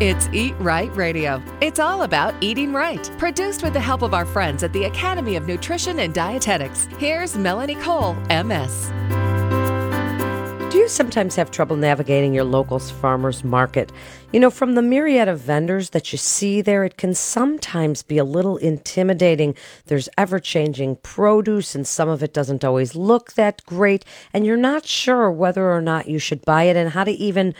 It's Eat Right Radio. It's all about eating right. Produced with the help of our friends at the Academy of Nutrition and Dietetics. Here's Melanie Cole, MS. Do you sometimes have trouble navigating your local farmer's market? You know, from the myriad of vendors that you see there, it can sometimes be a little intimidating. There's ever changing produce, and some of it doesn't always look that great, and you're not sure whether or not you should buy it and how to even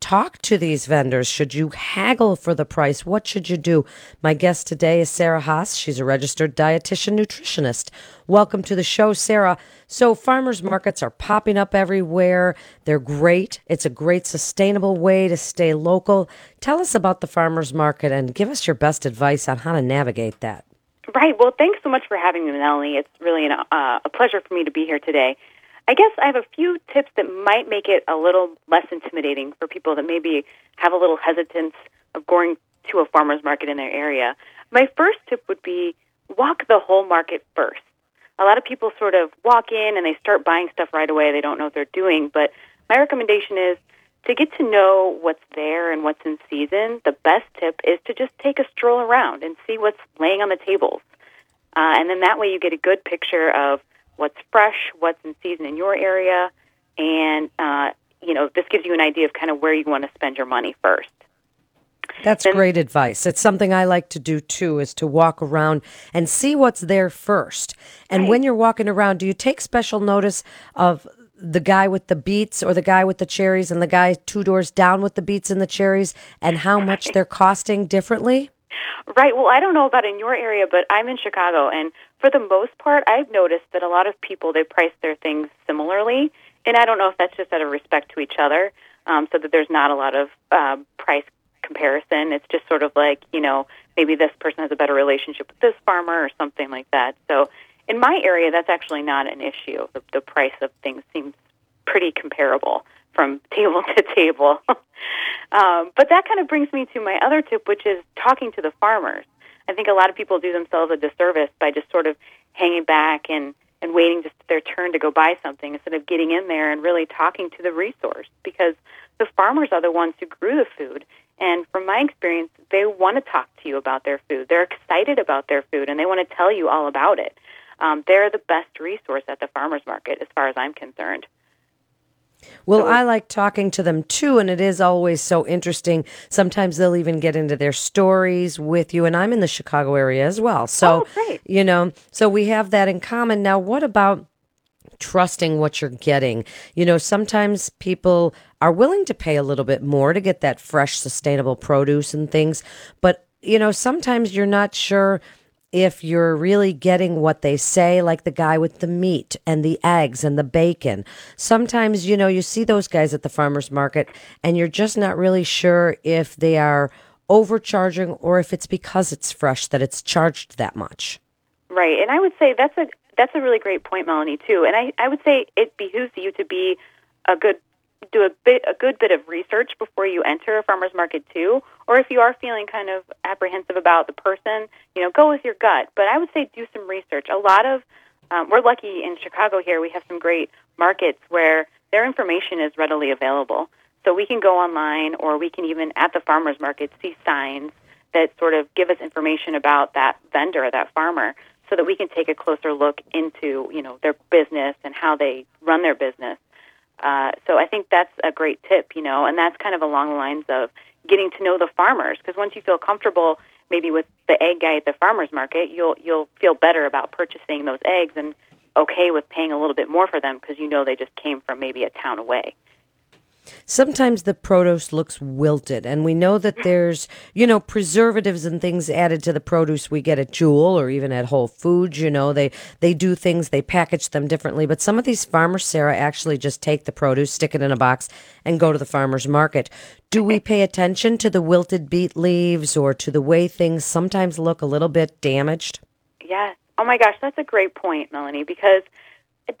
talk to these vendors? Should you haggle for the price? What should you do? My guest today is Sarah Haas. She's a registered dietitian nutritionist. Welcome to the show, Sarah. So, farmers markets are popping up everywhere. They're great. It's a great sustainable way to stay local. Tell us about the farmers market and give us your best advice on how to navigate that. Right. Well, thanks so much for having me, Melanie. It's really an, uh, a pleasure for me to be here today. I guess I have a few tips that might make it a little less intimidating for people that maybe have a little hesitance of going to a farmer's market in their area. My first tip would be walk the whole market first. A lot of people sort of walk in and they start buying stuff right away. They don't know what they're doing. But my recommendation is to get to know what's there and what's in season. The best tip is to just take a stroll around and see what's laying on the tables. Uh, and then that way you get a good picture of what's fresh, what's in season in your area, and uh, you know this gives you an idea of kind of where you want to spend your money first. That's then, great advice. It's something I like to do too is to walk around and see what's there first. And right. when you're walking around, do you take special notice of the guy with the beets or the guy with the cherries and the guy two doors down with the beets and the cherries and how much they're costing differently? Right. Well, I don't know about in your area, but I'm in Chicago, and for the most part, I've noticed that a lot of people they price their things similarly, and I don't know if that's just out of respect to each other, um, so that there's not a lot of uh, price comparison. It's just sort of like you know maybe this person has a better relationship with this farmer or something like that. So in my area, that's actually not an issue. The, the price of things seems pretty comparable from table to table. um, but that kind of brings me to my other tip, which is talking to the farmers. I think a lot of people do themselves a disservice by just sort of hanging back and, and waiting just their turn to go buy something instead of getting in there and really talking to the resource because the farmers are the ones who grew the food. And from my experience, they want to talk to you about their food. They're excited about their food and they want to tell you all about it. Um, they're the best resource at the farmer's market as far as I'm concerned. Well, so, I like talking to them too, and it is always so interesting. Sometimes they'll even get into their stories with you, and I'm in the Chicago area as well. So, oh, you know, so we have that in common. Now, what about trusting what you're getting? You know, sometimes people are willing to pay a little bit more to get that fresh, sustainable produce and things, but, you know, sometimes you're not sure if you're really getting what they say, like the guy with the meat and the eggs and the bacon. Sometimes, you know, you see those guys at the farmer's market and you're just not really sure if they are overcharging or if it's because it's fresh that it's charged that much. Right. And I would say that's a that's a really great point, Melanie, too. And I, I would say it behooves you to be a good do a bit a good bit of research before you enter a farmers market too? Or if you are feeling kind of apprehensive about the person you know go with your gut. But i would say do some research. A lot of um, we're lucky in chicago here we have some great markets where their information is readily available. So we can go online or we can even at the farmers market see signs that sort of give us information about that vendor or that farmer so that we can take a closer look into you know their business and how they run their business uh, so I think that's a great tip, you know, and that's kind of along the lines of getting to know the farmers because once you feel comfortable maybe with the egg guy at the farmers market, you'll you'll feel better about purchasing those eggs and okay with paying a little bit more for them because you know they just came from maybe a town away. Sometimes the produce looks wilted, and we know that there's, you know, preservatives and things added to the produce we get at Jewel or even at Whole Foods. You know, they they do things, they package them differently. But some of these farmers, Sarah, actually just take the produce, stick it in a box, and go to the farmer's market. Do we pay attention to the wilted beet leaves or to the way things sometimes look a little bit damaged? Yes. Oh my gosh, that's a great point, Melanie, because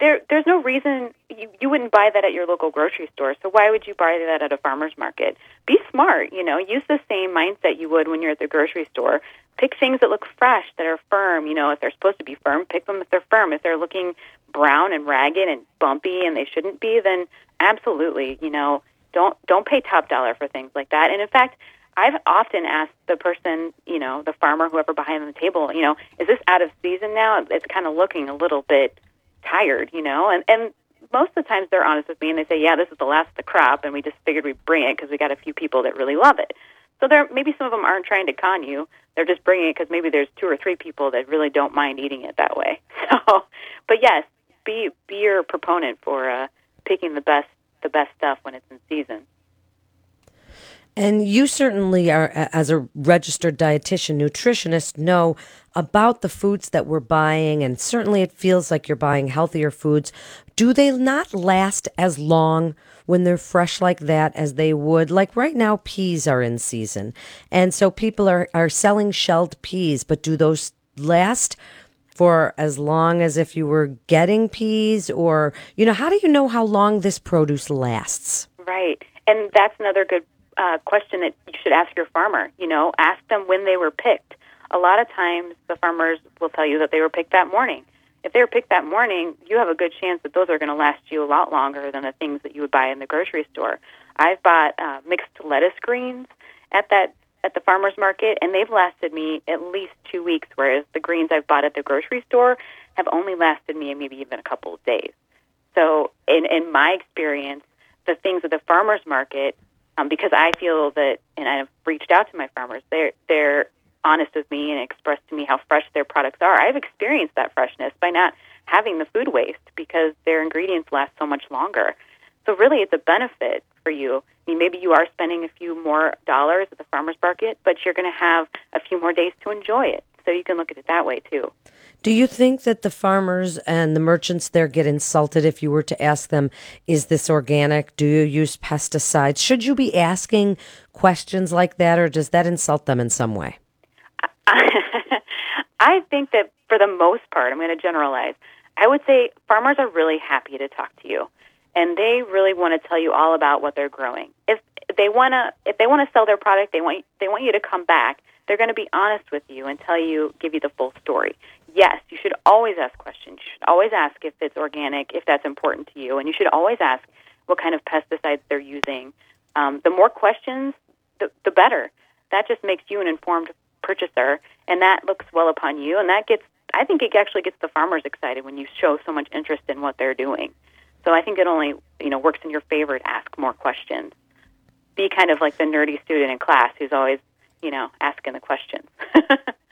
there there's no reason you, you wouldn't buy that at your local grocery store. So why would you buy that at a farmer's market? Be smart, you know, use the same mindset you would when you're at the grocery store. Pick things that look fresh, that are firm, you know, if they're supposed to be firm, pick them if they're firm. If they're looking brown and ragged and bumpy and they shouldn't be, then absolutely, you know, don't don't pay top dollar for things like that. And in fact, I've often asked the person, you know, the farmer, whoever behind the table, you know, is this out of season now? It's kind of looking a little bit tired, you know, and and most of the times they're honest with me and they say, yeah, this is the last of the crop, and we just figured we'd bring it because we got a few people that really love it. So there, maybe some of them aren't trying to con you; they're just bringing it because maybe there's two or three people that really don't mind eating it that way. So, but yes, be be your proponent for uh, picking the best the best stuff when it's in season. And you certainly are, as a registered dietitian, nutritionist, know about the foods that we're buying, and certainly it feels like you're buying healthier foods. Do they not last as long when they're fresh like that as they would? Like right now, peas are in season, and so people are, are selling shelled peas, but do those last? For as long as if you were getting peas, or, you know, how do you know how long this produce lasts? Right. And that's another good uh, question that you should ask your farmer. You know, ask them when they were picked. A lot of times, the farmers will tell you that they were picked that morning. If they were picked that morning, you have a good chance that those are going to last you a lot longer than the things that you would buy in the grocery store. I've bought uh, mixed lettuce greens at that at the farmers market, and they've lasted me at least two weeks. Whereas the greens I've bought at the grocery store have only lasted me maybe even a couple of days. So, in in my experience, the things at the farmers market um, because I feel that, and I've reached out to my farmers. They're they're honest with me and express to me how fresh their products are. I've experienced that freshness by not having the food waste because their ingredients last so much longer. So really, it's a benefit for you. I mean, maybe you are spending a few more dollars at the farmers market, but you're going to have a few more days to enjoy it. So you can look at it that way too. Do you think that the farmers and the merchants there get insulted if you were to ask them, is this organic? Do you use pesticides? Should you be asking questions like that, or does that insult them in some way? I think that for the most part, I'm going to generalize. I would say farmers are really happy to talk to you, and they really want to tell you all about what they're growing. If they want to, if they want to sell their product, they want they want you to come back. They're going to be honest with you and tell you, give you the full story yes, you should always ask questions. You should always ask if it's organic, if that's important to you, and you should always ask what kind of pesticides they're using. Um, the more questions, the, the better. That just makes you an informed purchaser, and that looks well upon you, and that gets. I think it actually gets the farmers excited when you show so much interest in what they're doing. So I think it only you know works in your favor to ask more questions. Be kind of like the nerdy student in class who's always you know asking the questions.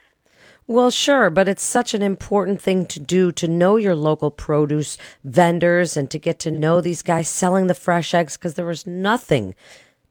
Well, sure, but it's such an important thing to do to know your local produce vendors and to get to know these guys selling the fresh eggs because there is nothing,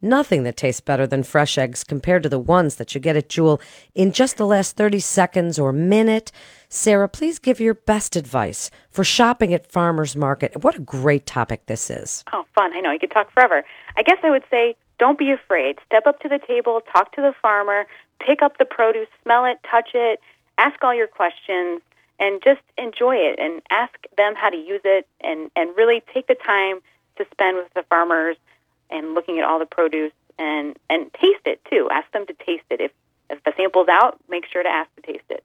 nothing that tastes better than fresh eggs compared to the ones that you get at Jewel in just the last 30 seconds or minute. Sarah, please give your best advice for shopping at farmers market. What a great topic this is. Oh, fun. I know. You could talk forever. I guess I would say don't be afraid. Step up to the table, talk to the farmer, pick up the produce, smell it, touch it ask all your questions and just enjoy it and ask them how to use it and, and really take the time to spend with the farmers and looking at all the produce and, and taste it too. Ask them to taste it. If, if the sample's out, make sure to ask to taste it.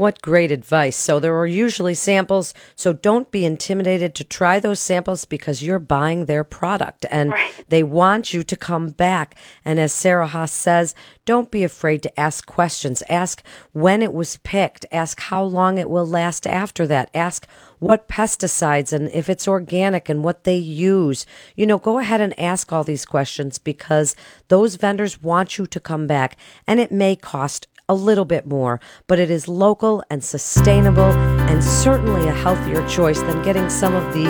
What great advice. So, there are usually samples, so don't be intimidated to try those samples because you're buying their product and right. they want you to come back. And as Sarah Haas says, don't be afraid to ask questions. Ask when it was picked, ask how long it will last after that, ask what pesticides and if it's organic and what they use. You know, go ahead and ask all these questions because those vendors want you to come back and it may cost a little bit more, but it is local and sustainable and certainly a healthier choice than getting some of the,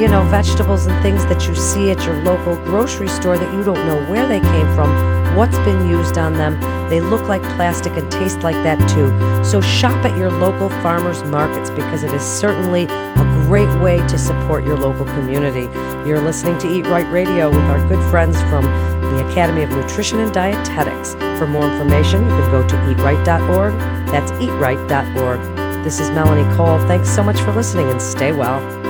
you know, vegetables and things that you see at your local grocery store that you don't know where they came from, what's been used on them. They look like plastic and taste like that too. So shop at your local farmers markets because it is certainly a great way to support your local community. You're listening to Eat Right Radio with our good friends from the Academy of Nutrition and Dietetics. For more information, you can go to eatright.org. That's eatright.org. This is Melanie Cole. Thanks so much for listening and stay well.